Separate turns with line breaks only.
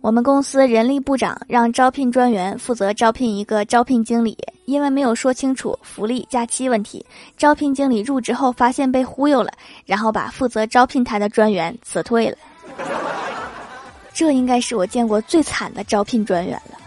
我们公司人力部长让招聘专员负责招聘一个招聘经理因为没有说清楚福利假期问题招聘经理入职后发现被忽悠了然后把负责招聘他的专员辞退了。这应该是我见过最惨的招聘专员了。